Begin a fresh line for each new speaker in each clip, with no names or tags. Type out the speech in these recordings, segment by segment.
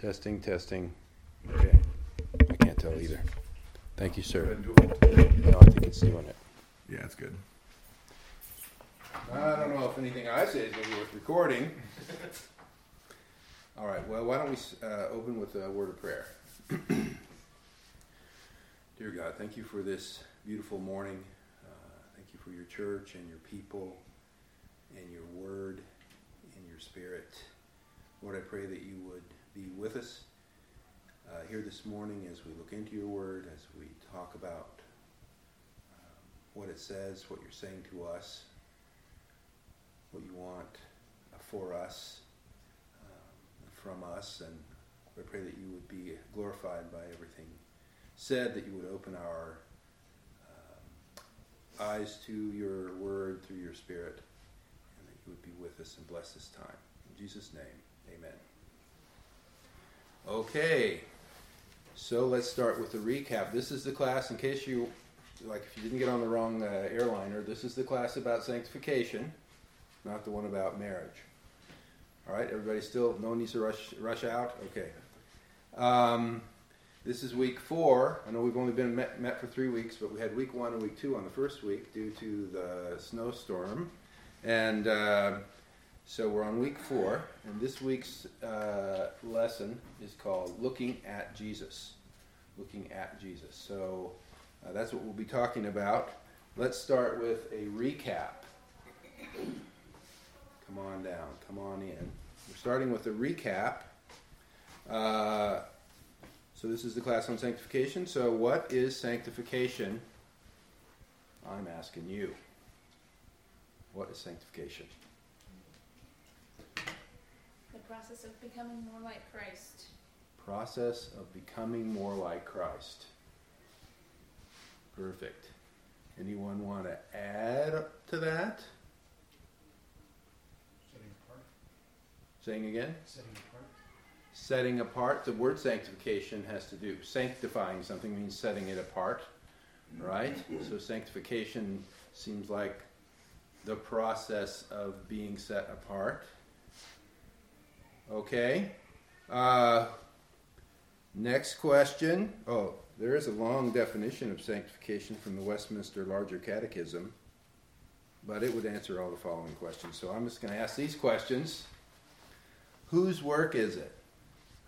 Testing, testing. Okay. I can't tell either. Thank you, sir. No, I think it's doing it.
Yeah, it's good.
I don't know if anything I say is going to be worth recording. All right, well, why don't we uh, open with a word of prayer? Dear God, thank you for this beautiful morning. Uh, thank you for your church and your people and your word and your spirit. Lord, I pray that you would be with us uh, here this morning as we look into your word, as we talk about um, what it says, what you're saying to us, what you want for us, um, from us, and I pray that you would be glorified by everything said, that you would open our um, eyes to your word through your spirit, and that you would be with us and bless this time. In Jesus' name, amen. Okay, so let's start with the recap. This is the class, in case you, like, if you didn't get on the wrong uh, airliner, this is the class about sanctification, not the one about marriage. All right, everybody still, no one needs to rush, rush out? Okay. Um, this is week four. I know we've only been met, met, for three weeks, but we had week one and week two on the first week due to the snowstorm. And uh, so we're on week four, and this week's uh, lesson is called Looking at Jesus. Looking at Jesus. So uh, that's what we'll be talking about. Let's start with a recap. Come on down, come on in. We're starting with a recap. Uh, so this is the class on sanctification. So, what is sanctification? I'm asking you. What is sanctification?
Process of becoming more like Christ.
Process of becoming more like Christ. Perfect. Anyone want to add to that?
Setting apart.
Saying again?
Setting apart.
Setting apart. The word sanctification has to do sanctifying something means setting it apart, right? So sanctification seems like the process of being set apart. Okay. Uh, next question. Oh, there is a long definition of sanctification from the Westminster Larger Catechism, but it would answer all the following questions. So I'm just going to ask these questions. Whose work is it?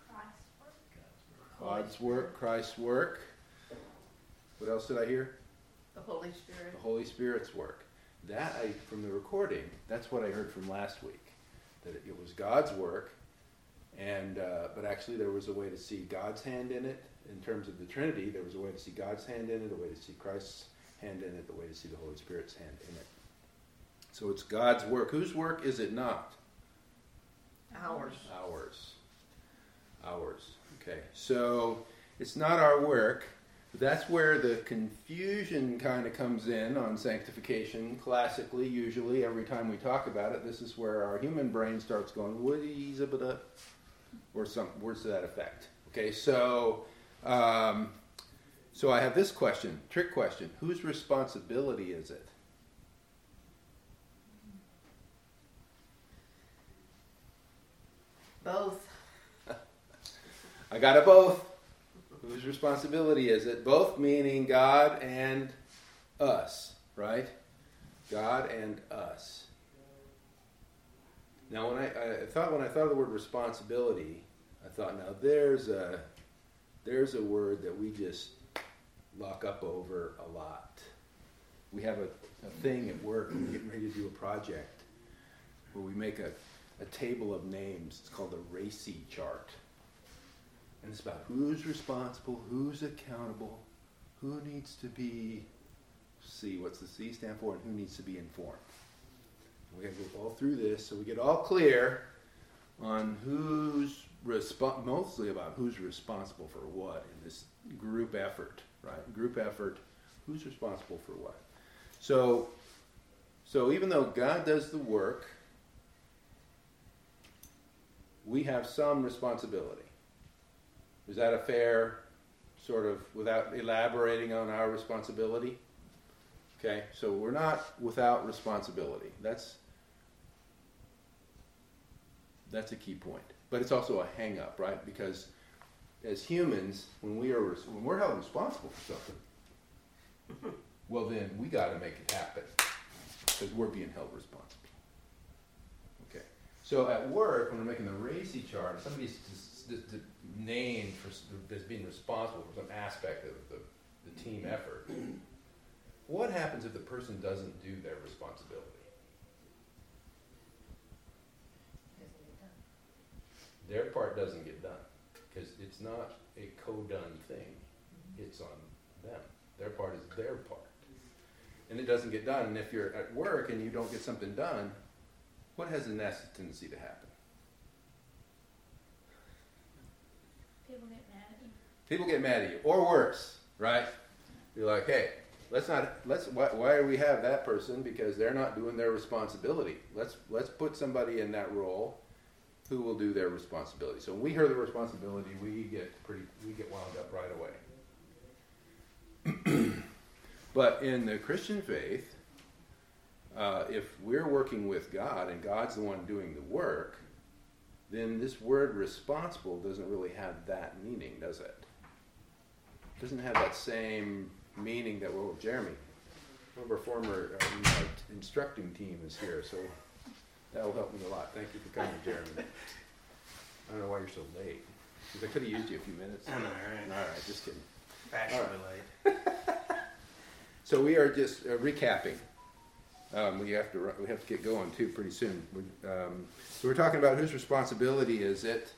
Christ's work.
God's work, Christ's work. What else did I hear?
The Holy Spirit.
The Holy Spirit's work. That I from the recording, that's what I heard from last week. That it was God's work and uh, but actually, there was a way to see God's hand in it in terms of the Trinity. There was a way to see God's hand in it, a way to see Christ's hand in it, a way to see the Holy Spirit's hand in it. So it's God's work. Whose work is it not?
Ours.
Ours. Ours. Okay. So it's not our work. That's where the confusion kind of comes in on sanctification. Classically, usually, every time we talk about it, this is where our human brain starts going, what is it? Or some words to that effect. Okay, so um, so I have this question, trick question: Whose responsibility is it?
Both.
I got it both. Whose responsibility is it? Both meaning God and us, right? God and us. Now, when I, I thought when I thought of the word responsibility, I thought, now there's a there's a word that we just lock up over a lot. We have a, a thing at work. We're getting ready to do a project where we make a, a table of names. It's called a RACI chart. And it's about who's responsible, who's accountable, who needs to be C, what's the C stand for, and who needs to be informed. We have to go all through this so we get all clear on who's mostly about who's responsible for what in this group effort, right? Group effort, who's responsible for what. So, so even though God does the work, we have some responsibility. Is that a fair sort of without elaborating on our responsibility? Okay, so we're not without responsibility. That's That's a key point. But it's also a hang up, right? Because as humans, when we are when we're held responsible for something, well then we got to make it happen because we're being held responsible. Okay. So at work, when we're making the RACI chart, somebody's just, just, just named for as being responsible for some aspect of the, the team effort. What happens if the person doesn't do their responsibility? Their part doesn't get done because it's not a co-done thing. Mm-hmm. It's on them. Their part is their part. And it doesn't get done. And if you're at work and you don't get something done, what has a nasty tendency to happen?
People get mad at you.
People get mad at you, or worse, right? You're like, hey, let's not let's why, why do we have that person because they're not doing their responsibility. Let's let's put somebody in that role who will do their responsibility. So when we hear the responsibility, we get pretty we get wound up right away. but in the Christian faith, uh, if we're working with God and God's the one doing the work, then this word responsible doesn't really have that meaning, does it? it doesn't have that same meaning that, well, Jeremy, one of our former uh, instructing team is here, so that will help me a lot. Thank you for coming, Jeremy. I don't know why you're so late. Because I could have used you a few minutes.
I know, right?
All right, just kidding.
Fashionably late.
So we are just uh, recapping. Um, we have to ru- we have to get going too pretty soon. We, um, so we're talking about whose responsibility is it,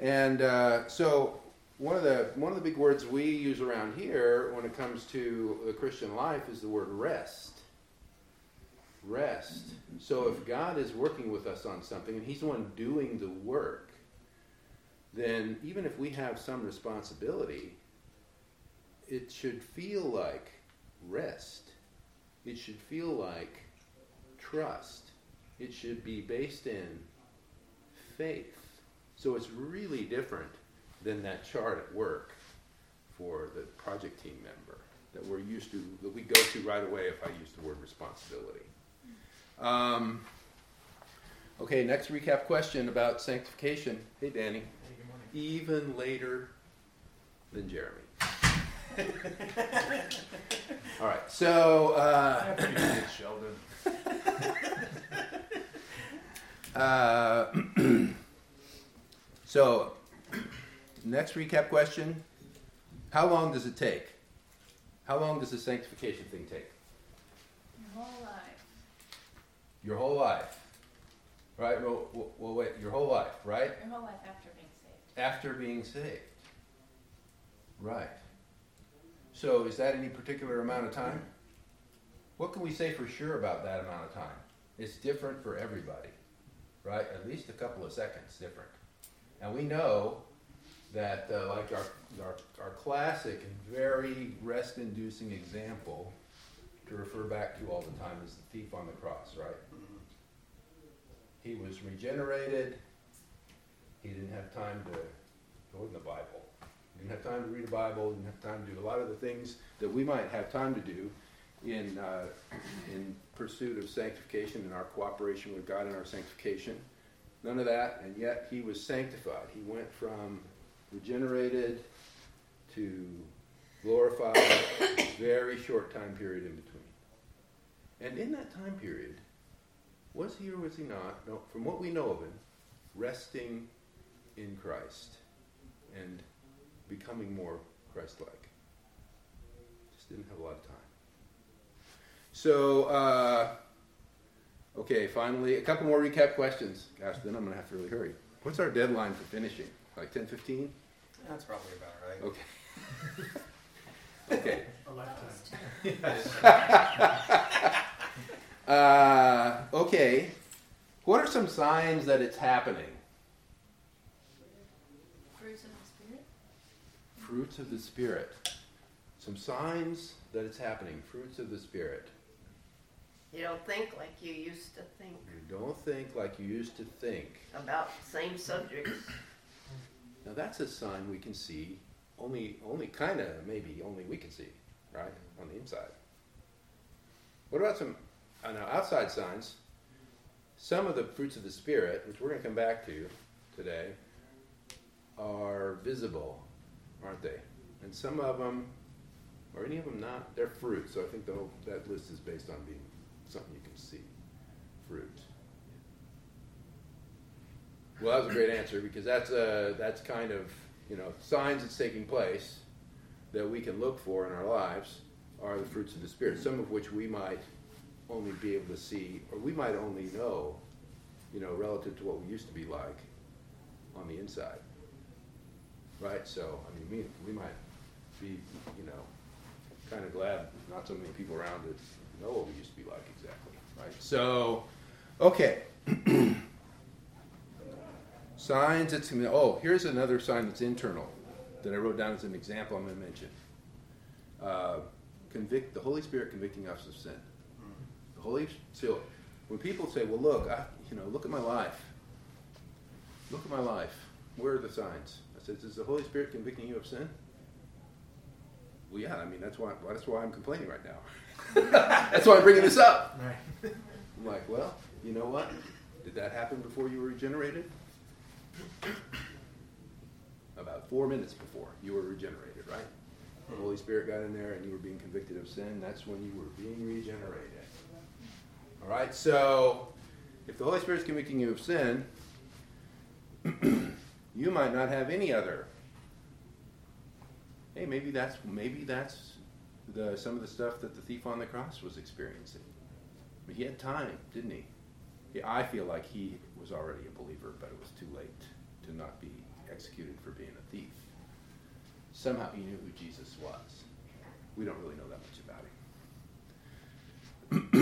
and uh, so one of the one of the big words we use around here when it comes to the Christian life is the word rest. Rest. So if God is working with us on something and He's the one doing the work, then even if we have some responsibility, it should feel like rest. It should feel like trust. It should be based in faith. So it's really different than that chart at work for the project team member that we're used to, that we go to right away if I use the word responsibility. Um, okay, next recap question about sanctification. Hey, Danny.
Hey, good morning.
Even later than Jeremy. All right, so uh,
After you get Sheldon.
uh, so next recap question: How long does it take? How long does the sanctification thing take?
Your whole life.
Your whole life, right? Well, well, wait, your whole life, right?
Your whole life after being saved.
After being saved, right? So is that any particular amount of time? What can we say for sure about that amount of time? It's different for everybody, right? At least a couple of seconds different. And we know that, uh, like our, our, our classic and very rest inducing example to refer back to all the time is the thief on the cross, right? He was regenerated. He didn't have time to go in the Bible. He didn't have time to read a Bible. He Didn't have time to do a lot of the things that we might have time to do in uh, in pursuit of sanctification and our cooperation with God in our sanctification. None of that, and yet he was sanctified. He went from regenerated to glorified, very short time period in between. And in that time period, was he or was he not, no, from what we know of him, resting in Christ and becoming more Christ like? Just didn't have a lot of time. So, uh, okay, finally, a couple more recap questions. Gosh, then I'm going to have to really hurry. What's our deadline for finishing? Like 10 15?
That's probably about right.
Okay. okay.
A
Almost.
Uh, okay. What are some signs that it's happening?
Fruits of the Spirit.
Fruits of the Spirit. Some signs that it's happening. Fruits of the Spirit.
You don't think like you used to think
You don't think like you used to think.
about same subjects.
Now that's a sign we can see. Only, only kind of maybe only we can see, right on the inside. What about some now outside signs? some of the fruits of the Spirit, which we're going to come back to today, are visible, aren't they? And some of them, or any of them not, they're fruit. So I think the whole, that list is based on being something you can see. Fruit. Well, that was a great answer because that's a, that's kind of you know signs that's taking place that we can look for in our lives are the fruits of the spirit. Some of which we might only be able to see, or we might only know, you know, relative to what we used to be like on the inside. Right? So, I mean, we, we might be, you know, kind of glad not so many people around to know what we used to be like exactly. Right? So, okay. Signs that's oh, here's another sign that's internal that I wrote down as an example. I'm going to mention. Uh, convict the Holy Spirit convicting us of sin. So when people say, "Well, look, I, you know, look at my life. Look at my life. Where are the signs?" I said, "Is the Holy Spirit convicting you of sin?" Well, yeah. I mean, that's why that's why I'm complaining right now. that's why I'm bringing this up.
Right.
I'm like, well, you know what? Did that happen before you were regenerated? About four minutes before you were regenerated, right? The Holy Spirit got in there and you were being convicted of sin. That's when you were being regenerated. All right, so if the Holy Spirit is convicting you of sin, you might not have any other. Hey, maybe that's maybe that's the some of the stuff that the thief on the cross was experiencing. He had time, didn't he? Yeah, I feel like he was already a believer, but it was too late to not be executed for being a thief. Somehow he knew who Jesus was. We don't really know that much about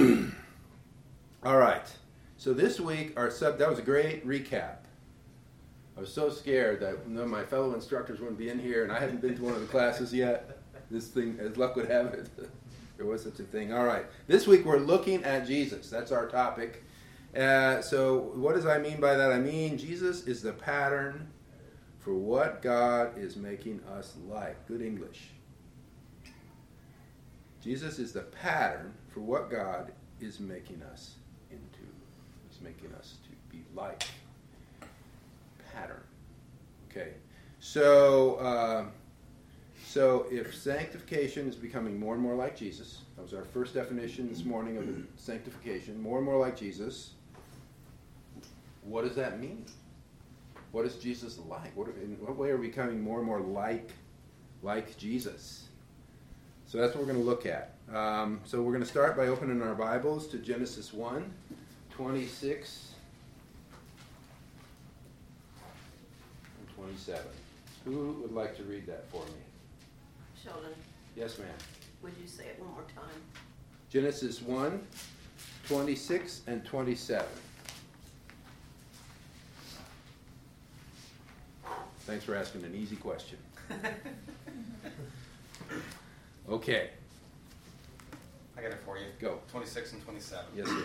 him. So this week, our sub that was a great recap. I was so scared that none of my fellow instructors wouldn't be in here, and I hadn't been to one of the classes yet. This thing, as luck would have it, there was such a thing. All right. This week we're looking at Jesus. That's our topic. Uh, so, what does I mean by that? I mean Jesus is the pattern for what God is making us like. Good English. Jesus is the pattern for what God is making us making us to be like. Pattern. Okay. So, uh, so if sanctification is becoming more and more like Jesus, that was our first definition this morning of sanctification, more and more like Jesus what does that mean? What is Jesus like? What, in what way are we becoming more and more like, like Jesus? So that's what we're going to look at. Um, so we're going to start by opening our Bibles to Genesis 1, 26 and 27. Who would like to read that for me?
Sheldon,
Yes, ma'am.
would you say it one more time?
Genesis 1, 26 and 27. Thanks for asking an easy question. okay,
I got it for you.
Go.
26 and 27.
yes, sir.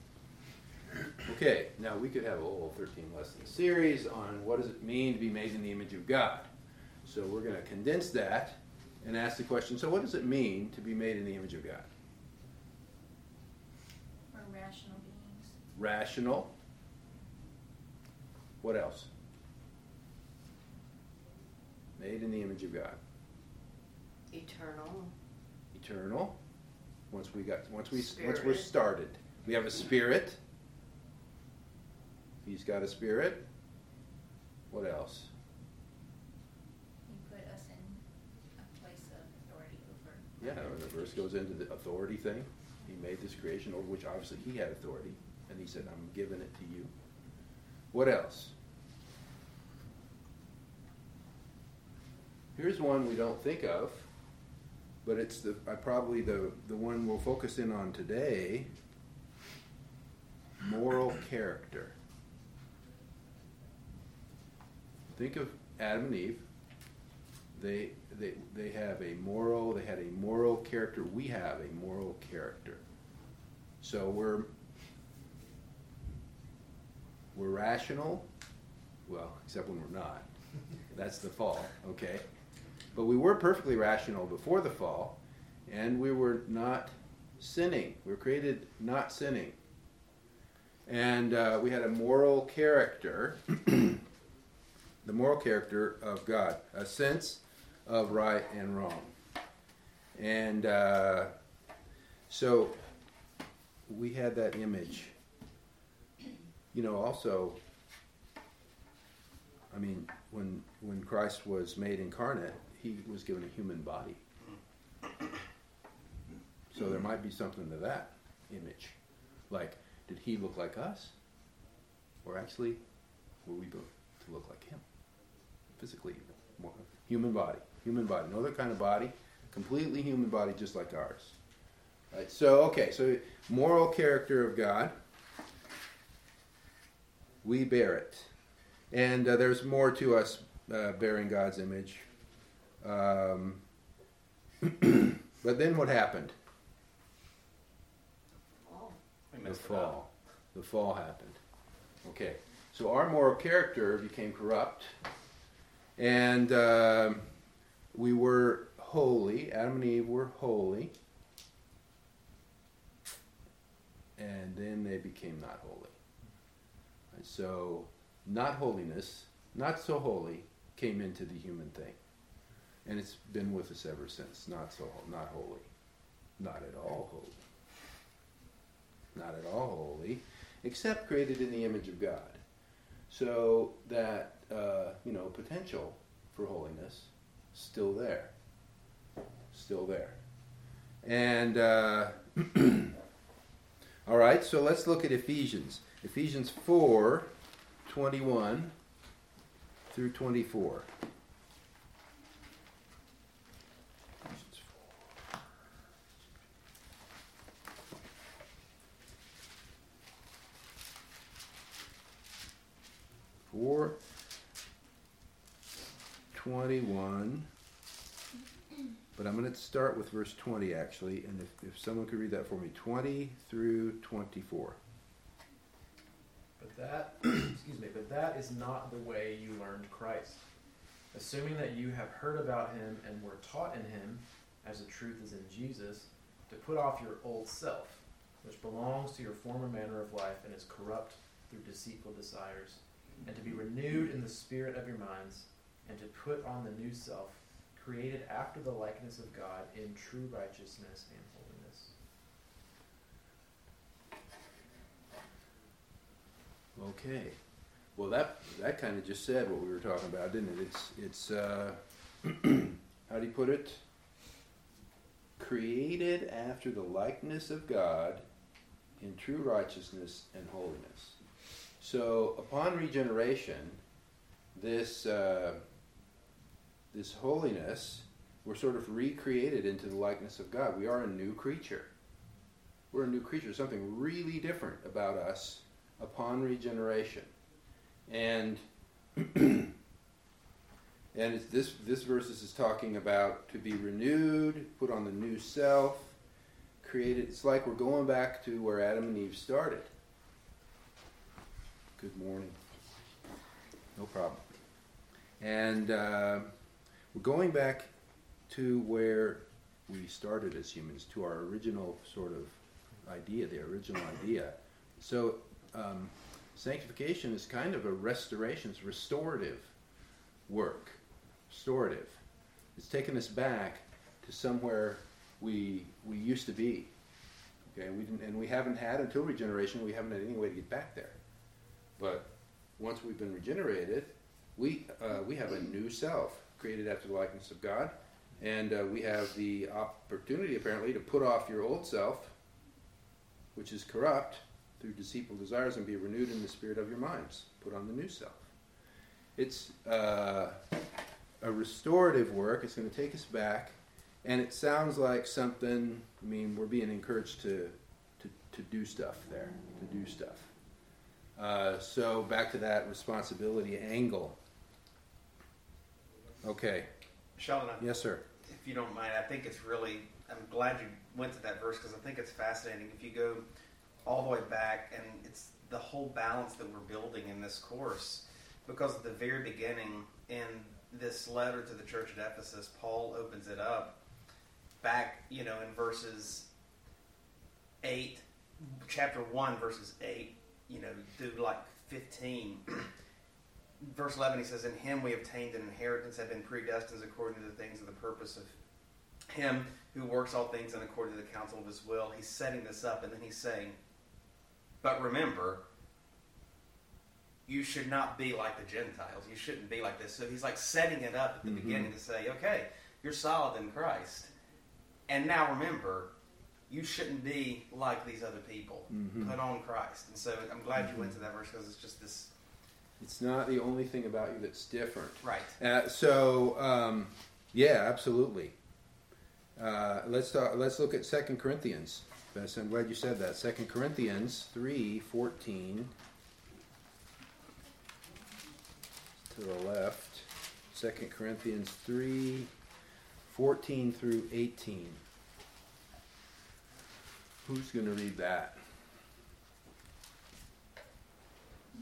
Okay, now we could have a whole 13 lesson series on what does it mean to be made in the image of God. So we're going to condense that and ask the question so, what does it mean to be made in the image of God?
We're rational beings.
Rational. What else? Made in the image of God.
Eternal.
Eternal. Once we got once we once we're started. We have a spirit. He's got a spirit. What else?
He put us in a place of authority over.
Yeah, the verse goes into the authority thing. He made this creation over which obviously he had authority, and he said, "I'm giving it to you." What else? Here's one we don't think of, but it's the I probably the the one we'll focus in on today. Moral character. Think of Adam and Eve, they, they, they have a moral, they had a moral character. We have a moral character. So we're, we're rational, well, except when we're not. That's the fall, okay? But we were perfectly rational before the fall, and we were not sinning. We were created not sinning. And uh, we had a moral character, the moral character of God, a sense of right and wrong. And uh, so we had that image. You know, also, I mean, when when Christ was made incarnate, he was given a human body. So there might be something to that image. Like, did he look like us? Or actually, were we both to look like him? Physically, human body, human body, no other kind of body, completely human body, just like ours. Right. So, okay, so moral character of God, we bear it, and uh, there's more to us uh, bearing God's image. Um, but then what happened? The
messed it up.
fall. The fall happened. Okay, so our moral character became corrupt, and um we were holy. Adam and Eve were holy, and then they became not holy. And so, not holiness, not so holy, came into the human thing, and it's been with us ever since. Not so, not holy, not at all holy not at all holy, except created in the image of God. So that uh, you know potential for holiness still there, still there. And uh, all right, so let's look at Ephesians. Ephesians four, twenty-one through twenty-four. Four twenty-one. But I'm going to start with verse twenty actually, and if, if someone could read that for me, twenty through twenty-four.
But that, excuse me, but that is not the way you learned Christ. Assuming that you have heard about him and were taught in him, as the truth is in Jesus, to put off your old self, which belongs to your former manner of life and is corrupt through deceitful desires, and to be renewed in the spirit of your minds, and to put on the new self, created after the likeness of God in true righteousness and holiness.
Okay. Well, that that kind of just said what we were talking about, didn't it? It's it's uh, how do you put it? Created after the likeness of God in true righteousness and holiness. So, upon regeneration, this uh, this holiness, we're sort of recreated into the likeness of God. We are a new creature. We're a new creature. Something really different about us upon regeneration. And and this this verse is talking about to be renewed, put on the new self, created. It's like we're going back to where Adam and Eve started. Good morning. No problem. And uh, we're going back to where we started as humans, to our original sort of idea, the original idea. So um, sanctification is kind of a restoration, it's restorative work. Restorative. It's taken us back to somewhere we we used to be. Okay, we didn't, and we haven't had until regeneration. We haven't had any way to get back there. But once we've been regenerated, we uh, we have a new self created after the likeness of God, and uh, we have the opportunity apparently to put off your old self, which is corrupt, through deceitful desires and be renewed in the spirit of your minds. Put on the new self. It's uh, a restorative work. It's going to take us back, and it sounds like something. I mean, we're being encouraged to to, to do stuff there, to do stuff. Uh, so back to that responsibility angle. Okay.
Sheldon, I-
Yes, sir.
if you don't mind, I think it's really. I'm glad you went to that verse because I think it's fascinating. If you go all the way back, and it's the whole balance that we're building in this course, because at the very beginning in this letter to the church at Ephesus, Paul opens it up back, you know, in verses eight, chapter one, verses eight, you know, through like fifteen. Verse 11, he says, In him we obtained an inheritance, have been predestined according to the things of the purpose of him who works all things in according to the counsel of his will. He's setting this up, and then he's saying, But remember, you should not be like the Gentiles. You shouldn't be like this. So he's like setting it up at the
Mhm.
beginning to say, Okay, you're solid in Christ. And now remember, you shouldn't be like these other people.
Mhm.
Put on Christ. And so I'm glad you went to that verse because it's just this.
It's not the only thing about you that's different.
Right.
Uh, so, um, yeah, absolutely. Uh, let's talk, let's look at Second Corinthians. Bess, I'm glad you said that. Second Corinthians three fourteen to the left. Second Corinthians three fourteen through eighteen. Who's going to read that?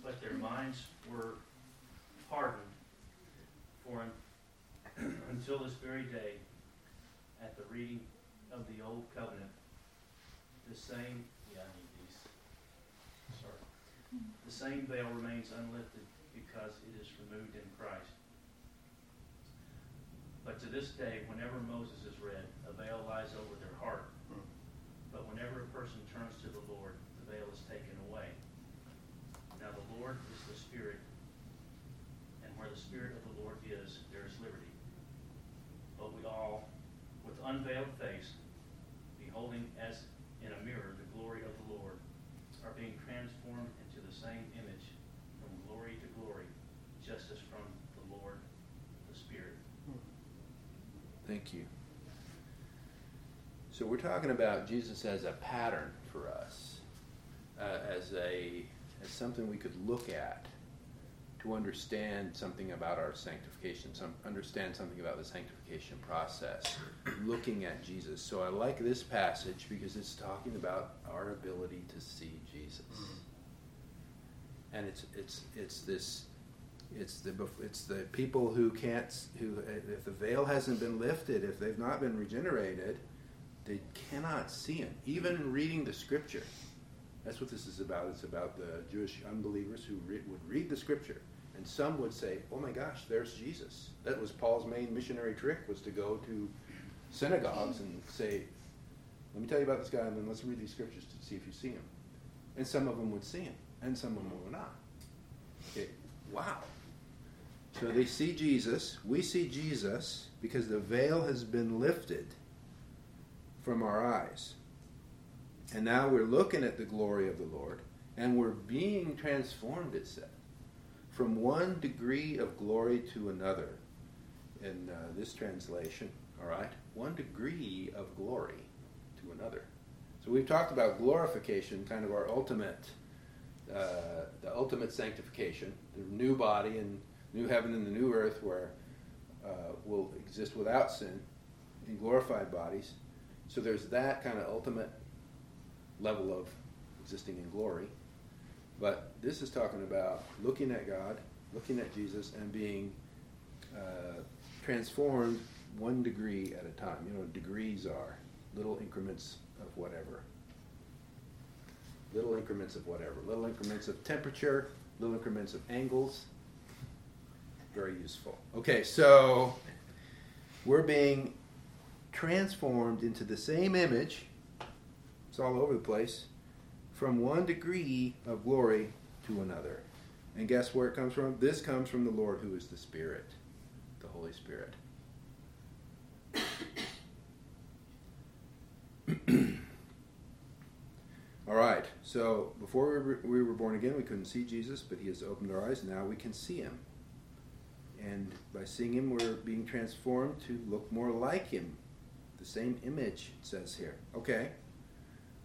But their minds were hardened, for un- until this very day, at the reading of the old covenant, the same, yeah, I need these, sorry. The same veil remains unlifted because it is removed in Christ. But to this day, whenever Moses is read, a veil lies over their heart.
Hmm.
But whenever a person turns to the Lord, the veil is taken away. Now the Lord is the Spirit, and where the Spirit of the Lord is, there is liberty. But we all, with unveiled face, beholding as in a mirror the glory of the Lord, are being transformed into the same image from glory to glory, just as from the Lord, the Spirit.
Thank you. So we're talking about Jesus as a pattern for us, uh, as a as something we could look at to understand something about our sanctification, some understand something about the sanctification process. Looking at Jesus. So I like this passage because it's talking about our ability to see Jesus, and it's it's it's this it's the it's the people who can't who if the veil hasn't been lifted if they've not been regenerated they cannot see him even reading the scripture. That's what this is about. It's about the jewish unbelievers who re- would read the scripture and some would say oh my gosh there's jesus. That was paul's main missionary trick was to go to synagogues and say let me tell you about this guy and then let's read these scriptures to see if you see him. And some of them would see him and some of them would not. Okay wow so they see Jesus. We see Jesus because the veil has been lifted from our eyes. And now we're looking at the glory of the Lord and we're being transformed, it said, from one degree of glory to another. In uh, this translation, all right? One degree of glory to another. So we've talked about glorification, kind of our ultimate, uh, the ultimate sanctification, the new body and new heaven and the new earth where uh, will exist without sin in glorified bodies. So there's that kind of ultimate level of existing in glory. But this is talking about looking at God, looking at Jesus, and being uh, transformed one degree at a time. You know, degrees are little increments of whatever. Little increments of whatever. Little increments of temperature, little increments of angles, very useful. Okay, so we're being transformed into the same image. It's all over the place. From one degree of glory to another. And guess where it comes from? This comes from the Lord who is the Spirit, the Holy Spirit. All right, so before we were, we were born again, we couldn't see Jesus, but He has opened our eyes. Now we can see Him. And by seeing him, we're being transformed to look more like him. The same image, it says here. Okay.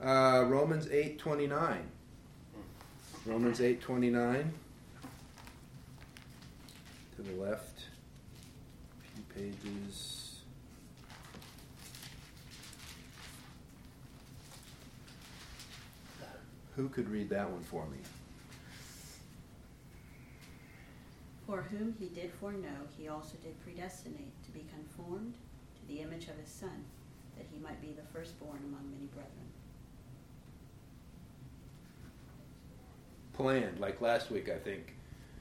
Uh, Romans 8 29. Romans 8 29. To the left. Few pages. Who could read that one for me?
For whom he did foreknow, he also did predestinate to be conformed to the image of his Son, that he might be the firstborn among many brethren.
Planned, like last week, I think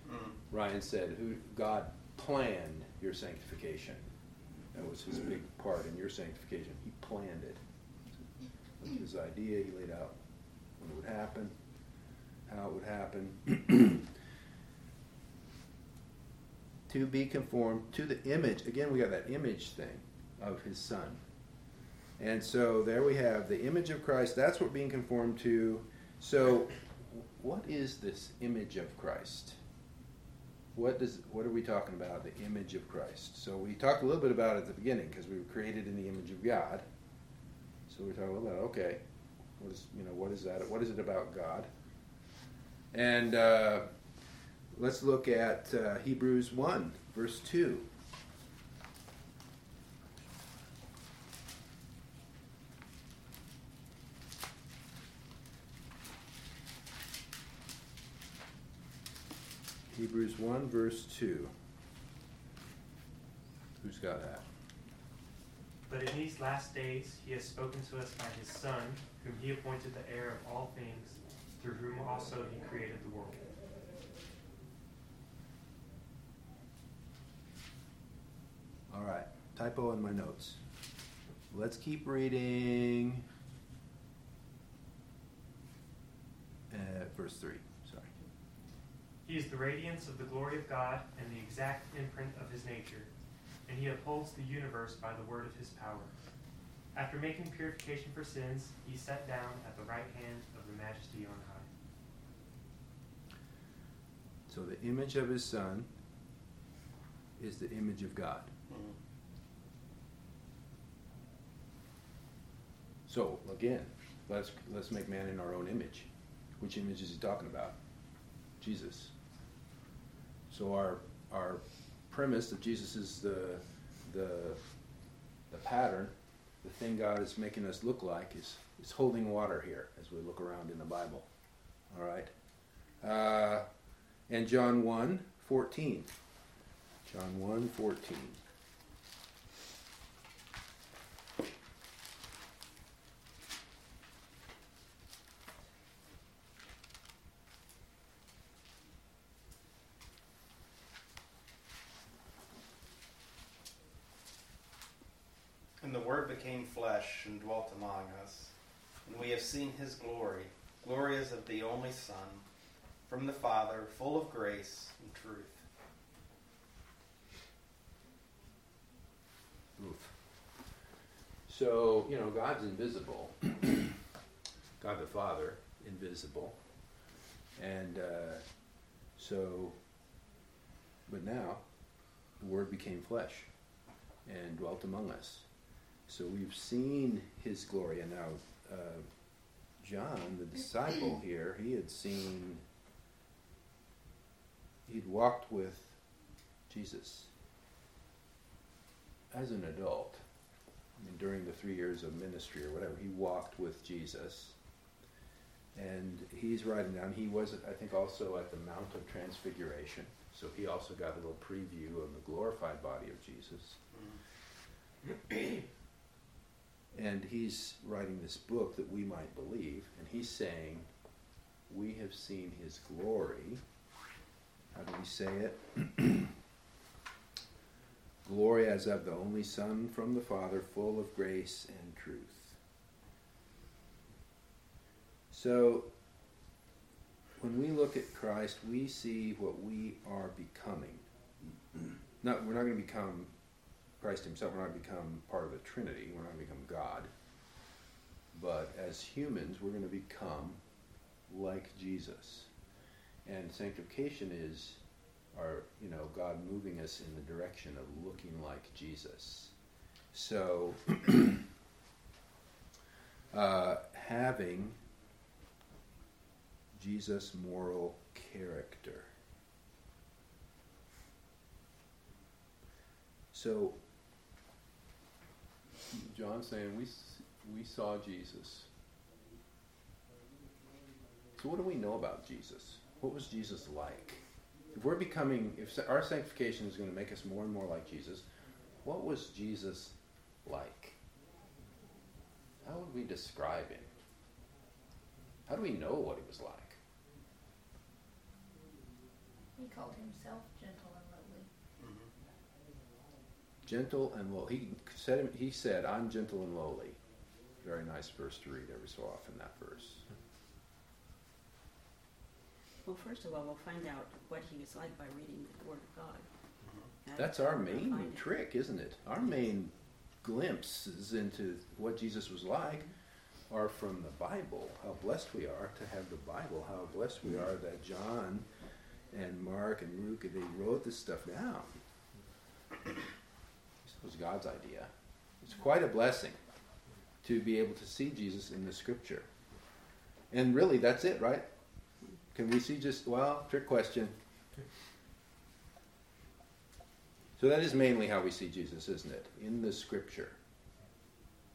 Mm.
Ryan said, "Who God planned your sanctification." That was his big part in your sanctification. He planned it. With his idea, he laid out when it would happen, how it would happen. to be conformed to the image. Again, we got that image thing of his son. And so there we have the image of Christ. That's what being conformed to. So, what is this image of Christ? What does what are we talking about? The image of Christ. So we talked a little bit about it at the beginning because we were created in the image of God. So we talked a little about okay, what is you know what is that? What is it about God? And uh, let's look at uh, Hebrews one verse two. Hebrews 1, verse 2. Who's got that?
But in these last days he has spoken to us by his Son, whom he appointed the heir of all things, through whom also he created the world.
All right, typo in my notes. Let's keep reading. Uh, verse 3, sorry.
He is the radiance of the glory of God and the exact imprint of his nature, and he upholds the universe by the word of his power. After making purification for sins, he sat down at the right hand of the majesty on high.
So the image of his son is the image of God. So again, let's let's make man in our own image. Which image is he talking about? Jesus. So our our premise that Jesus is the the the pattern, the thing God is making us look like is is holding water here as we look around in the Bible. All right. Uh, and John 1, 14. John 1, 14.
And the Word became flesh and dwelt among us. And we have seen his glory. Glory as of the only Son, from the Father, full of grace and truth.
Oof. So, you know, God's invisible. God the Father, invisible. And uh, so, but now, the Word became flesh and dwelt among us. So we've seen His glory. And now, uh, John, the disciple here, he had seen, he'd walked with Jesus as an adult, I mean, during the three years of ministry or whatever, he walked with Jesus. And he's writing down, he was, I think, also at the Mount of Transfiguration. So he also got a little preview of the glorified body of Jesus. Mm-hmm. and he's writing this book that we might believe. And he's saying, We have seen his glory. How do we say it? glory as of the only Son from the Father, full of grace and truth. So, when we look at Christ, we see what we are becoming. Not, we're not going to become Christ Himself. We're not become part of the Trinity. We're not become God. But as humans, we're going to become like Jesus. And sanctification is are you know God moving us in the direction of looking like Jesus. So uh, having Jesus' moral character. So, John's saying we, we saw Jesus. So, what do we know about Jesus? What was Jesus like? If we're becoming, if our sanctification is going to make us more and more like Jesus, what was Jesus like? How would we describe him? How do we know what he was like?
He called himself gentle and lowly.
Mm-hmm.
Gentle and low. He said, he said, I'm gentle and lowly. Very nice verse to read every so often, that verse.
Well, first of all, we'll find out what he was like by reading the Word of God. Mm-hmm. That-
That's our main trick, isn't it? Our main glimpses into what Jesus was like mm-hmm. are from the Bible. How blessed we are to have the Bible. How blessed we mm-hmm. are that John and Mark and Luke they wrote this stuff down. Was God's idea. It's quite a blessing to be able to see Jesus in the Scripture. And really, that's it, right? Can we see just well? Trick question. So that is mainly how we see Jesus, isn't it? In the scripture.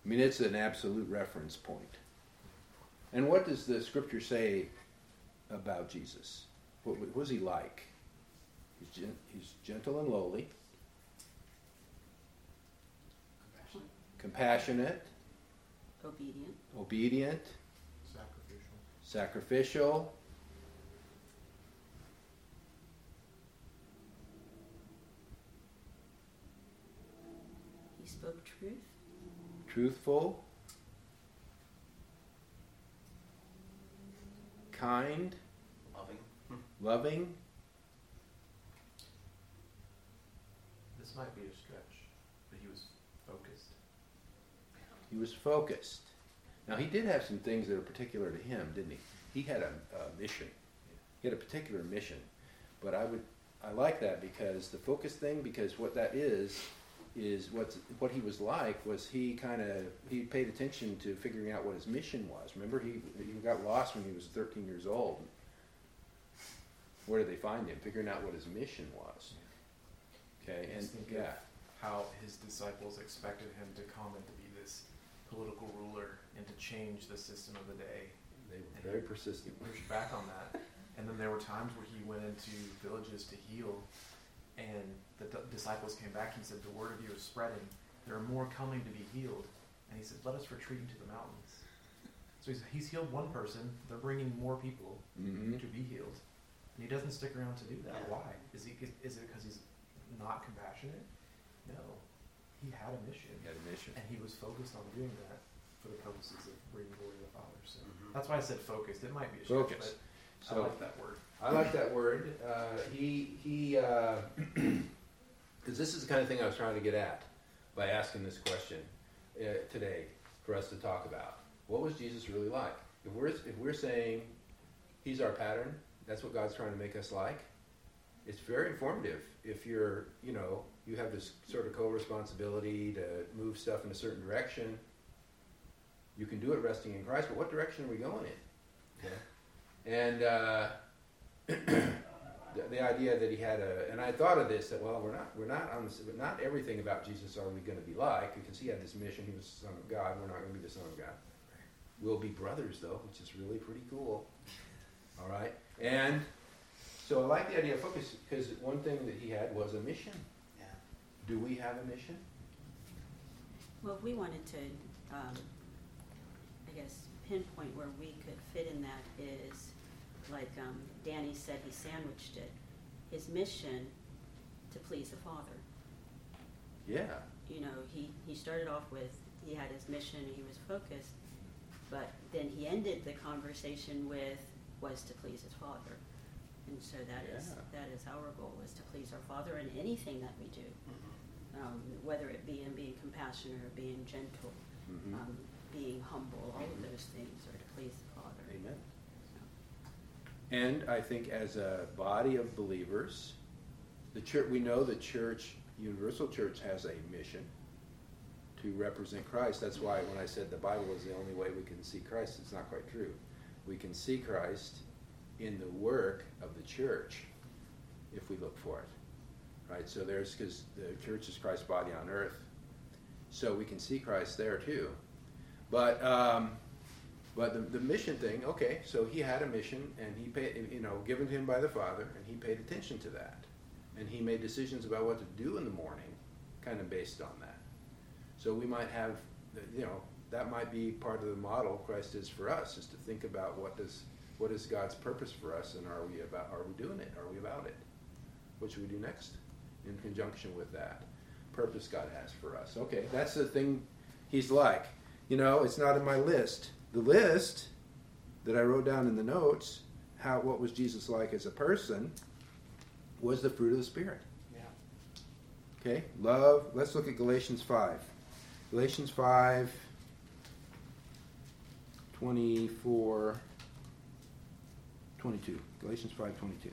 I mean, it's an absolute reference point. And what does the scripture say about Jesus? What, was he like? He's, he's gentle and lowly, compassionate,
Obedient.
obedient,
Sacrificial.
sacrificial.
He spoke truth.
truthful, kind,
Loving.
loving.
This might be a stretch, but he was focused.
He was focused. Now, he did have some things that are particular to him, didn't he? He had a, a mission. He had a particular mission. But I would, I like that because the focus thing, because what that is, is what's, what he was like was he kind of, he paid attention to figuring out what his mission was. Remember, he, he got lost when he was 13 years old. Where did they find him? Figuring out what his mission was. Okay, and
Just think of
yeah.
How his disciples expected him to come and to be this political ruler and to change the system of the day.
They were very persistent.
He pushed back on that. And then there were times where he went into villages to heal, and the d- disciples came back and said, The word of you is spreading. There are more coming to be healed. And he said, Let us retreat into the mountains. So he's, he's healed one person, they're bringing more people
hmm
to be healed. And he doesn't stick around to do that.
Yeah.
Why? Is, he, is it because he's not compassionate? No. He had a mission,
He had a mission.
and he was focused on doing that for the purposes of bringing glory to the Father. So
Mhm.
that's why I said focused. It might be a stretch,
Focus.
but I like that word.
I like that word. Uh, he he, because this is the kind of thing I was trying to get at by asking this question uh, today for us to talk about. What was Jesus really like? If we're if we're saying he's our pattern, that's what God's trying to make us like. It's very informative if you're you know you have this sort of co-responsibility to move stuff in a certain direction. You can do it resting in Christ, but what direction are we going in? Okay. And uh, the, the idea that he had a, and I thought of this that well, we're not, we're not on this, not everything about Jesus are we going to be like because he had this mission. He was the Son of God. We're not going to be the Son of God. We'll be brothers though, which is really pretty cool. All right, and so I like the idea of focus because one thing that he had was a mission. Do we have a mission?
Well, if we wanted to, um, I guess, pinpoint where we could fit in that is, like um, Danny said, he sandwiched it. His mission to please the Father.
Yeah.
You know, he, he started off with, he had his mission, he was focused, but then he ended the conversation with, was to please his Father. And so that is,
Yeah.
that is our goal, is to please our Father in anything that we do.
Mhm.
Um, whether it be in being compassionate or being gentle,
Mhm.
um, being humble, all of those things are to please the Father.
Amen. And I think as a body of believers, the church, we know the church, Universal Church has a mission to represent Christ. That's why when I said the Bible is the only way we can see Christ, it's not quite true. We can see Christ in the work of the church if we look for it. Right? So there's because the church is Christ's body on earth, so we can see Christ there too. But um, but the, the mission thing, okay, so he had a mission and he paid, you know, given to him by the Father, and he paid attention to that, and he made decisions about what to do in the morning, kind of based on that. So we might have, you know, that might be part of the model Christ is for us, is to think about what does what is God's purpose for us, and are we about are we doing it? Are we about it? What should we do next? In conjunction with that purpose God has for us. Okay, that's the thing He's like. You know, it's not in my list. The list that I wrote down in the notes, how what was Jesus like as a person, was the fruit of the Spirit.
Yeah.
Okay, love. Let's look at Galatians 5. Galatians 5, 24, 22. Galatians 5, 22.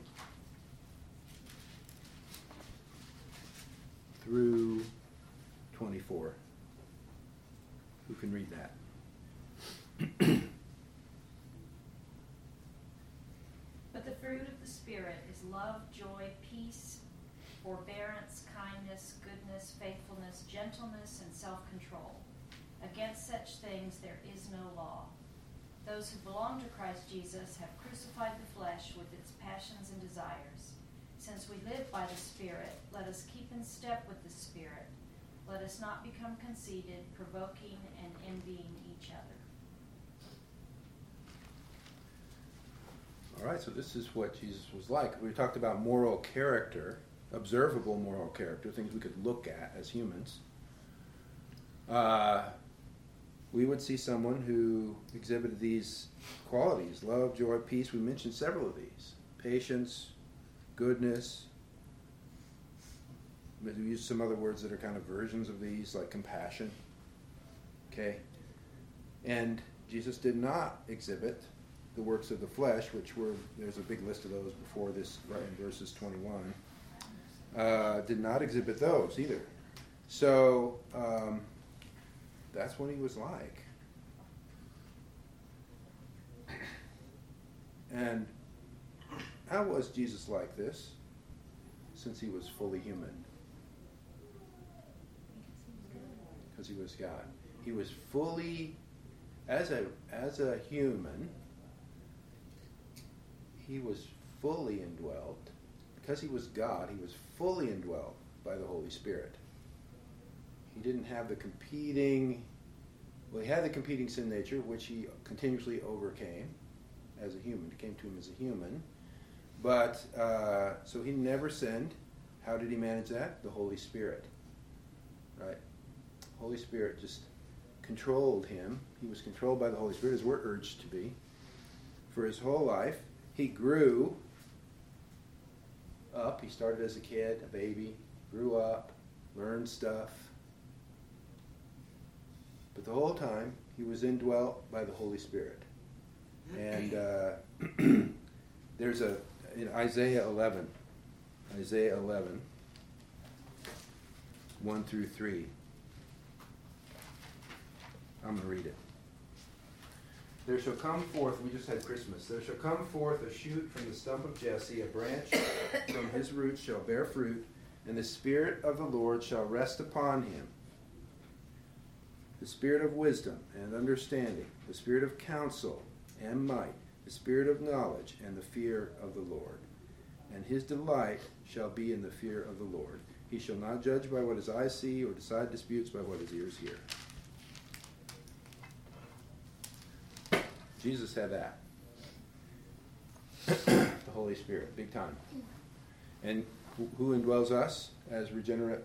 Through 24. Who can read that?
But the fruit of the Spirit is love, joy, peace, forbearance, kindness, goodness, faithfulness, gentleness, and self control. Against such things there is no law. Those who belong to Christ Jesus have crucified the flesh with its passions and desires. Since we live by the Spirit, let us keep in step with the Spirit. Let us not become conceited, provoking, and envying each other.
All right, so this is what Jesus was like. We talked about moral character, observable moral character, things we could look at as humans. Uh, we would see someone who exhibited these qualities love, joy, peace. We mentioned several of these patience, goodness. We use some other words that are kind of versions of these, like compassion. Okay? And Jesus did not exhibit the works of the flesh, which were, there's a big list of those before this, right in verses 21, uh, did not exhibit those either. So um, that's what he was like. And how was Jesus like this since he was fully human? Because he was God. He was fully, as a, as a human, he was fully indwelt. Because he was God, he was fully indwelt by the Holy Spirit. He didn't have the competing, well, he had the competing sin nature, which he continuously overcame as a human. It came to him as a human. But, uh, so he never sinned. How did he manage that? The Holy Spirit. Right? Holy Spirit just controlled him. He was controlled by the Holy Spirit, as we're urged to be, for his whole life he grew up. He started as a kid, a baby, grew up, learned stuff. But the whole time, he was indwelt by the Holy Spirit. And uh, there's a, in Isaiah 11, Isaiah 11, 1 through 3. I'm going to read it. There shall come forth, we just had Christmas, there shall come forth a shoot from the stump of Jesse, a branch from his roots shall bear fruit, and the Spirit of the Lord shall rest upon him. The Spirit of wisdom and understanding, the Spirit of counsel and might, the Spirit of knowledge and the fear of the Lord. And his delight shall be in the fear of the Lord. He shall not judge by what his eyes see, or decide disputes by what his ears hear. Jesus had that. the Holy Spirit, big time. And who indwells us as regenerate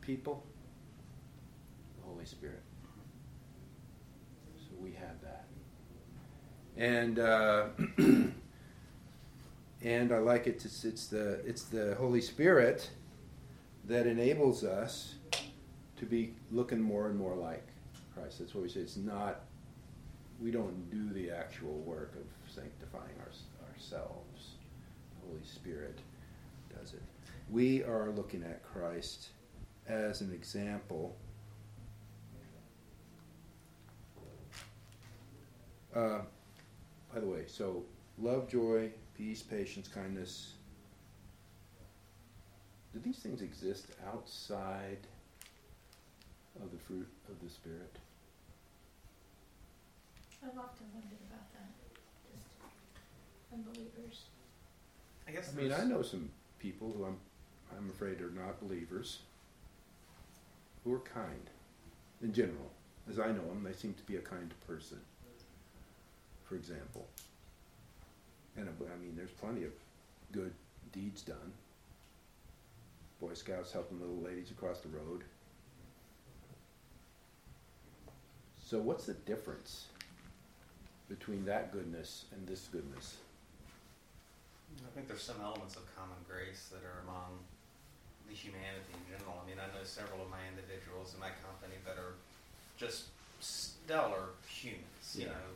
people? The Holy Spirit. So we have that. And uh, and I like it. It's, it's the it's the Holy Spirit that enables us to be looking more and more like Christ. That's what we say. It's not we don't do the actual work of sanctifying our, ourselves. The Holy Spirit does it. We are looking at Christ as an example. Uh, by the way, so love, joy, peace, patience, kindness, do these things exist outside of the fruit of the Spirit?
I've often wondered about that. Just unbelievers.
I guess.
I mean, I know some people who I'm, I'm afraid are not believers, who are kind, in general. As I know them, they seem to be a kind person, for example. And uh, I mean, there's plenty of good deeds done. Boy Scouts helping little ladies across the road. So, what's the difference between that goodness and this goodness?
I think there's some elements of common grace that are among the humanity in general. I mean, I know several of my individuals in my company that are just stellar humans. You
Yeah.
know,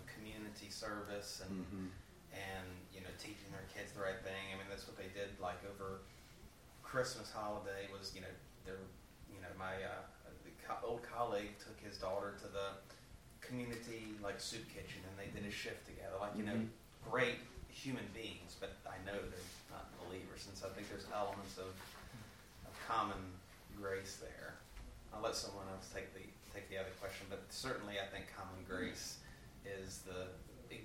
community service and
Mm-hmm.
and you know teaching their kids the right thing. I mean, that's what they did. Like over Christmas holiday was you know their you know my uh, the co- old colleague took his daughter to the community like soup kitchen and they did a shift together. Like you know,
Mhm.
great human beings, but I know they're not believers, and so I think there's elements of, of common grace there. I'll let someone else take the take the other question, but certainly I think common grace is the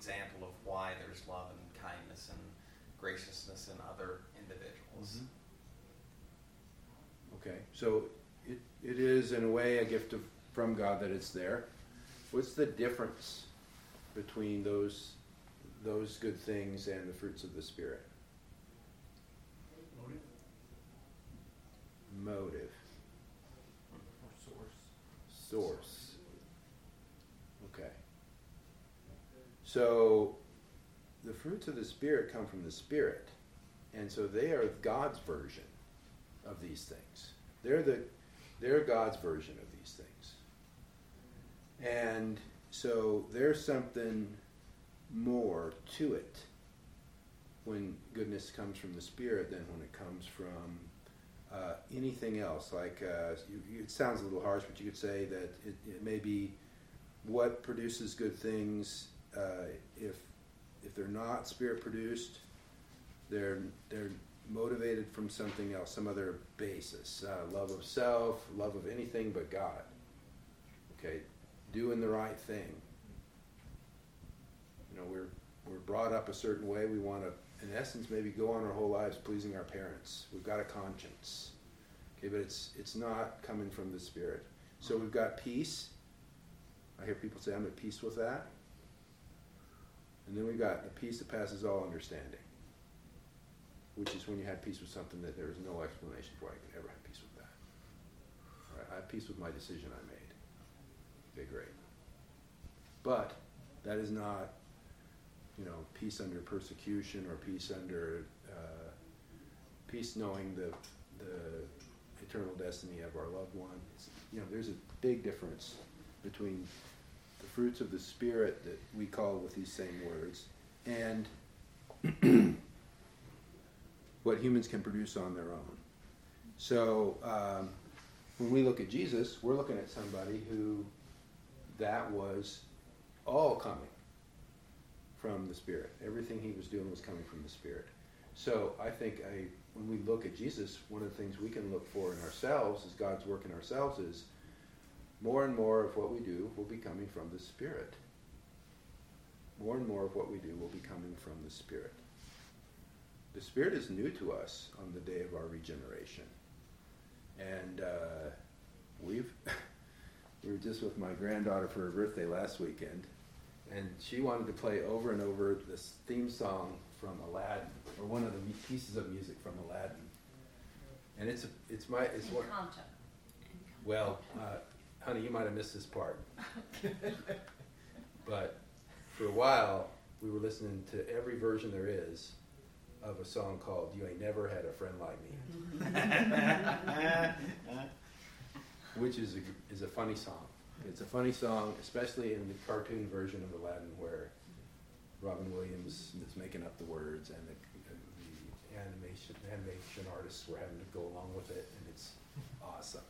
example of why there's love and kindness and graciousness in other individuals.
Mm-hmm. Okay, so it, it is in a way a gift of, from God that it's there. What's the difference between those those good things and the fruits of the Spirit?
Motive?
Motive,
Or source.
source. Okay. So the fruits of the Spirit come from the Spirit, and so they are God's version of these things. They're the they're God's version of these things. And so there's something more to it when goodness comes from the Spirit than when it comes from uh, anything else. Like uh, you, you, it sounds a little harsh, but you could say that it, it may be what produces good things. Uh, if if they're not Spirit produced, they're they're motivated from something else, some other basis. Uh, love of self, love of anything but God. Okay, doing the right thing. You know, we're we're brought up a certain way. We want to, in essence, maybe go on our whole lives pleasing our parents. We've got a conscience. Okay, but it's it's not coming from the Spirit. So we've got peace. I hear people say, "I'm at peace with that." And then we've got the peace that passes all understanding which is when you have peace with something that there is no explanation for. I could ever have peace with that. All right, I have peace with my decision I made. Okay, great. But that is not, you know, peace under persecution or peace under uh, peace knowing the the eternal destiny of our loved one. It's, you know, there's a big difference between fruits of the spirit that we call with these same words and what humans can produce on their own. So um, when we look at Jesus, we're looking at somebody who that was all coming from the Spirit. Everything he was doing was coming from the Spirit. So I think I, when we look at Jesus, one of the things we can look for in ourselves, as God's work in ourselves, is more and more of what we do will be coming from the Spirit. More and more of what we do will be coming from the Spirit. The Spirit is new to us on the day of our regeneration. And uh, we've, we were just with my granddaughter for her birthday last weekend, and she wanted to play over and over this theme song from Aladdin, or one of the pieces of music from Aladdin. And it's, a, it's my, it's
what,
well, uh, honey, you might have missed this part. but for a while, we were listening to every version there is of a song called "You Ain't Never Had a Friend Like Me," which is a, is a funny song. It's a funny song, especially in the cartoon version of Aladdin, where Robin Williams is making up the words, and the, the animation animation artists were having to go along with it, and it's awesome.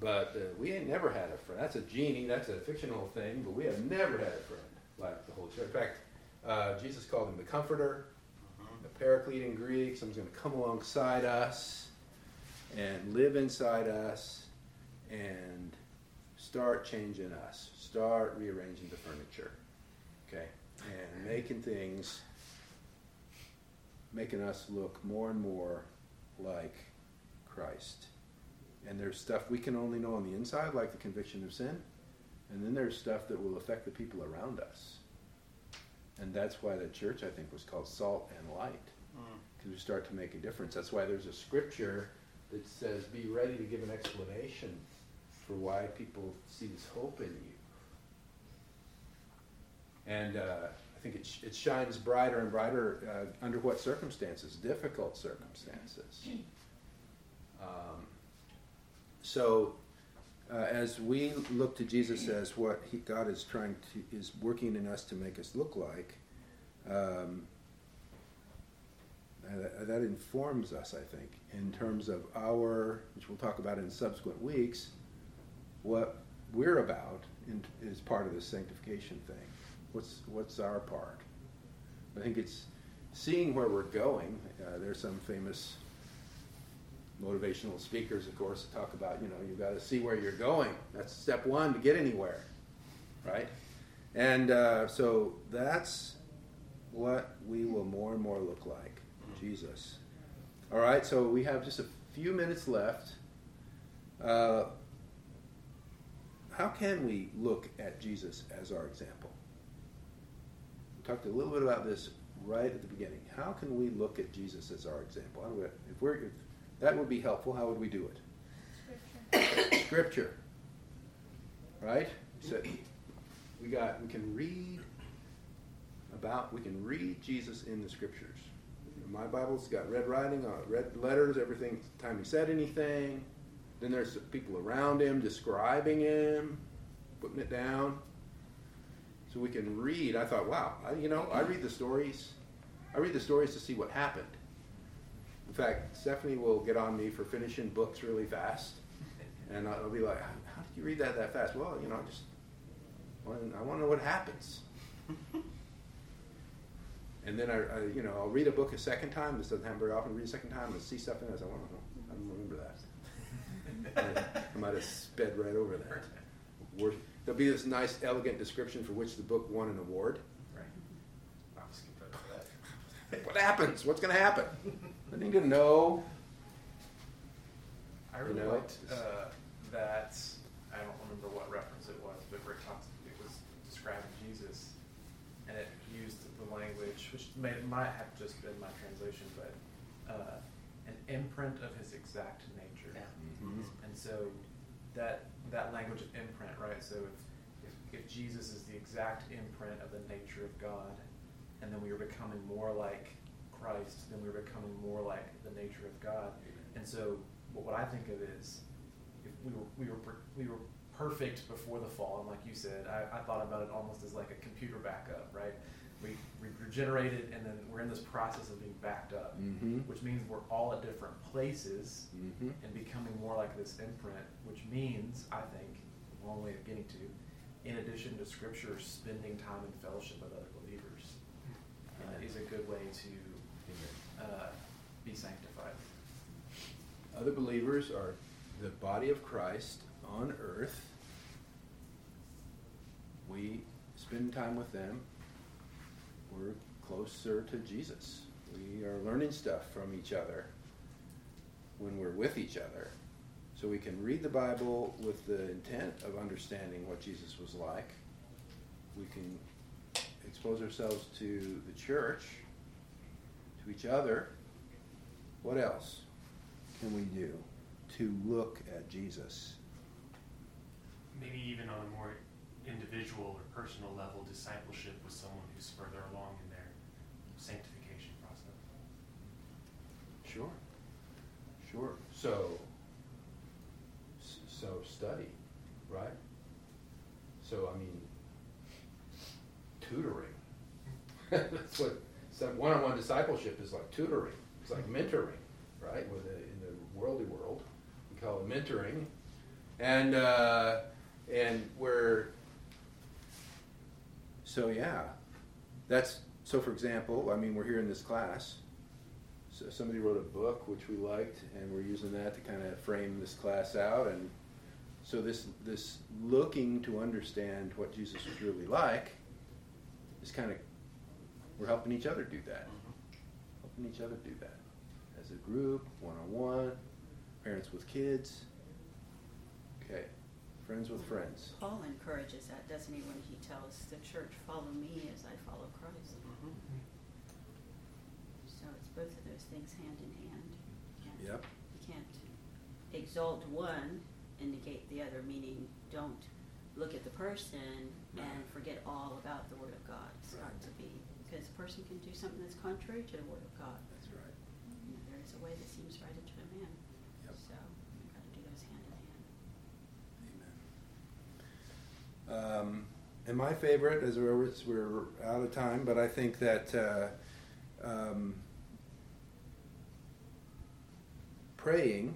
But uh, we ain't never had a friend. That's a genie. That's a fictional thing. But we have never had a friend like the Holy Spirit. In fact, uh, Jesus called him the Comforter.
Mhm.
a paraclete in Greek, someone's going to come alongside us and live inside us and start changing us, start rearranging the furniture, okay, and making things, making us look more and more like Christ. And there's stuff we can only know on the inside, like the conviction of sin, and then there's stuff that will affect the people around us. And that's why the church, I think, was called salt and light, because we start to make a difference. That's why there's a scripture that says, Be ready to give an explanation for why people see this hope in you. And uh, I think it, sh- it shines brighter and brighter uh, under what circumstances? Difficult circumstances. Um, so, uh, as we look to Jesus as what he, God is trying to is working in us to make us look like, um, uh, that, that informs us, I think, in terms of our, which we'll talk about in subsequent weeks, what we're about in, is part of this sanctification thing. What's what's our part? I think it's seeing where we're going. Uh, there's some famous motivational speakers, of course, talk about you know you've got to see where you're going. That's step one to get anywhere, right? And uh, so that's what we will more and more look like, Jesus. All right, so we have just a few minutes left. Uh, how can we look at Jesus as our example? We talked a little bit about this right at the beginning. How can we look at Jesus as our example? If we're, if that would be helpful, how would we do it?
Scripture.
Scripture, right? So we got we can read about we can read Jesus in the Scriptures. My Bible's got red writing on it, red letters, everything. Time he said anything. Then there's people around him describing him, putting it down. So we can read. I thought, wow, I, you know, I read the stories. I read the stories to see what happened. In fact, Stephanie will get on me for finishing books really fast, and I'll be like, "How did you read that that fast?" Well, you know, I just I want to know what happens. and then I, I, you know, I'll read a book a second time. This doesn't happen very often. Read a second time and see stuff in it. I say, "Well, I don't remember that." I might have sped right over that. Wor- There'll be this nice, elegant description for which the book won an award.
Right. I was that.
What happens? What's going to happen? I need to know.
I really
You know?
liked uh, that. I don't remember what reference it was, but where it talks, it was describing Jesus, and it used the language, which may, might have just been my translation, but uh, an imprint of his exact nature.
Mhm.
And so that that language of imprint, right? So if, if if Jesus is the exact imprint of the nature of God, and then we are becoming more like Christ, then we're becoming more like the nature of God. And so what, what I think of is if we were we were we were perfect before the fall, and like you said, I, I thought about it almost as like a computer backup, right? We we regenerated, and then we're in this process of being backed up,
Mhm.
which means we're all at different places
Mhm.
and becoming more like this imprint, which means, I think, a long way of getting to, in addition to scripture, spending time in fellowship with other believers uh, is a good way to uh, be sanctified.
Other believers are the body of Christ on earth. We spend time with them. We're closer to Jesus. We are learning stuff from each other when we're with each other. So we can read the Bible with the intent of understanding what Jesus was like. We can expose ourselves to the church, to each other. What else? can we do to look at Jesus?
Maybe even on a more individual or personal level, discipleship with someone who's further along in their sanctification process.
Sure. Sure. So, so study, right? So, I mean, tutoring. That's what some one-on-one discipleship is like tutoring. It's like mentoring, right? With the, in the worldly world, we call it mentoring, and uh, and we're so yeah, that's so. For example, I mean, we're here in this class. s- somebody wrote a book which we liked, and we're using that to kind of frame this class out. And so this this looking to understand what Jesus was really like is kind of we're helping each other do that, helping each other do that as a group, one on one, parents with kids. Okay, friends with friends.
Paul encourages that, doesn't he, when he tells the church, follow me as I follow Christ?
Mhm.
So it's both of those things hand in hand. You
Yep.
You can't exalt one and negate the other, meaning don't look at the person and forget all about the Word of God. It's got to be, because a person can do something that's contrary to the Word of God.
That's right.
You know, there is a way that seems right unto a man.
Yep.
So you've got to do those hand in hand.
Amen. Um, and my favorite, as we're, we're out of time, but I think that uh, um, praying,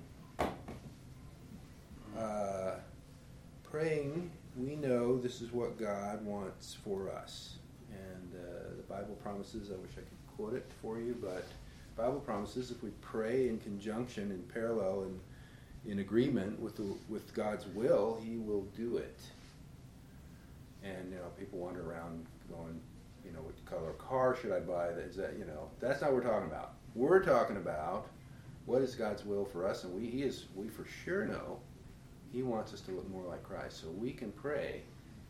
uh, praying, we know this is what God wants for us. Bible promises, I wish I could quote it for you, but Bible promises if we pray in conjunction, in parallel, and in agreement with the, with God's will, He will do it. And you know, people wander around going, you know, what color car should I buy? Is that you know, that's not what we're talking about. We're talking about what is God's will for us, and we He is we for sure know He wants us to look more like Christ. So we can pray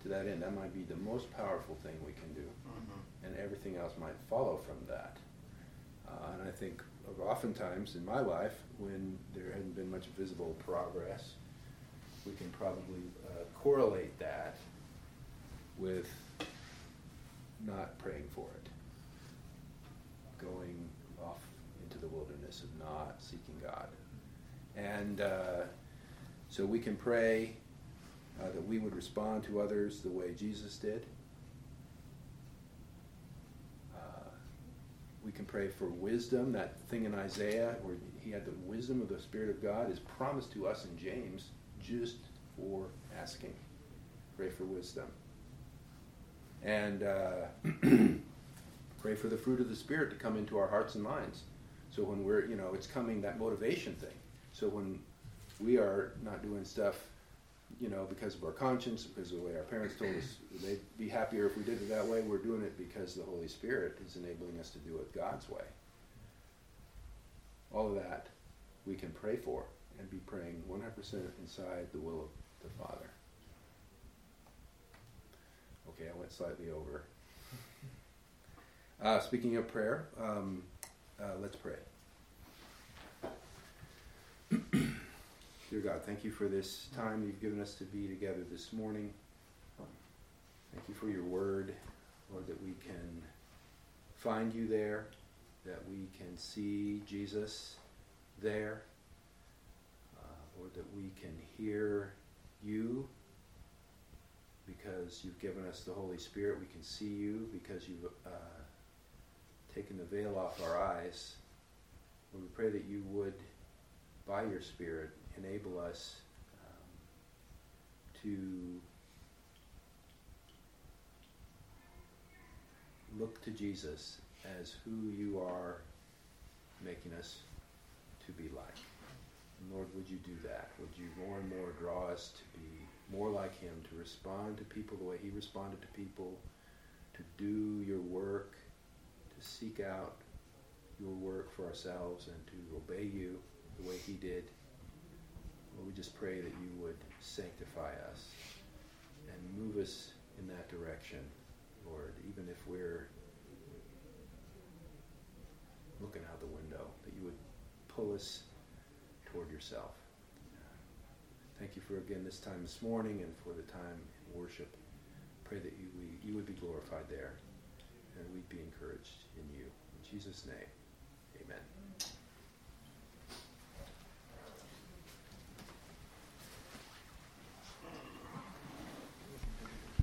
to that end. That might be the most powerful thing we can do,
Mhm.
And everything else might follow from that. Uh, and I think oftentimes in my life when there hadn't been much visible progress, we can probably uh, correlate that with not praying for it, going off into the wilderness of not seeking God. And uh, so we can pray uh, that we would respond to others the way Jesus did. Uh, we can pray for wisdom. That thing in Isaiah where he had the wisdom of the Spirit of God is promised to us in James just for asking. Pray for wisdom. And uh, pray for the fruit of the Spirit to come into our hearts and minds. So when we're, you know, it's coming, that motivation thing. So when we are not doing stuff, you know, because of our conscience, because of the way our parents told us they'd be happier if we did it that way, we're doing it because the Holy Spirit is enabling us to do it God's way. All of that we can pray for and be praying 100% inside the will of the Father. Okay, I went slightly over. Uh, speaking of prayer, um, uh, let's pray. Dear God, thank you for this time you've given us to be together this morning. Thank you for your word, Lord, that we can find you there, that we can see Jesus there, uh, Lord, that we can hear you because you've given us the Holy Spirit. We can see you because you've uh, taken the veil off our eyes. Lord, we pray that you would, by your Spirit, enable us um, to look to Jesus as who you are making us to be like. And Lord, would you do that? Would you more and more draw us to be more like him, to respond to people the way he responded to people, to do your work, to seek out your work for ourselves and to obey you the way he did. Lord, we just pray that you would sanctify us and move us in that direction, Lord, even if we're looking out the window, that you would pull us toward yourself. Thank you for again this time this morning and for the time in worship. Pray that you, we, you would be glorified there and we'd be encouraged in you. In Jesus' name, amen.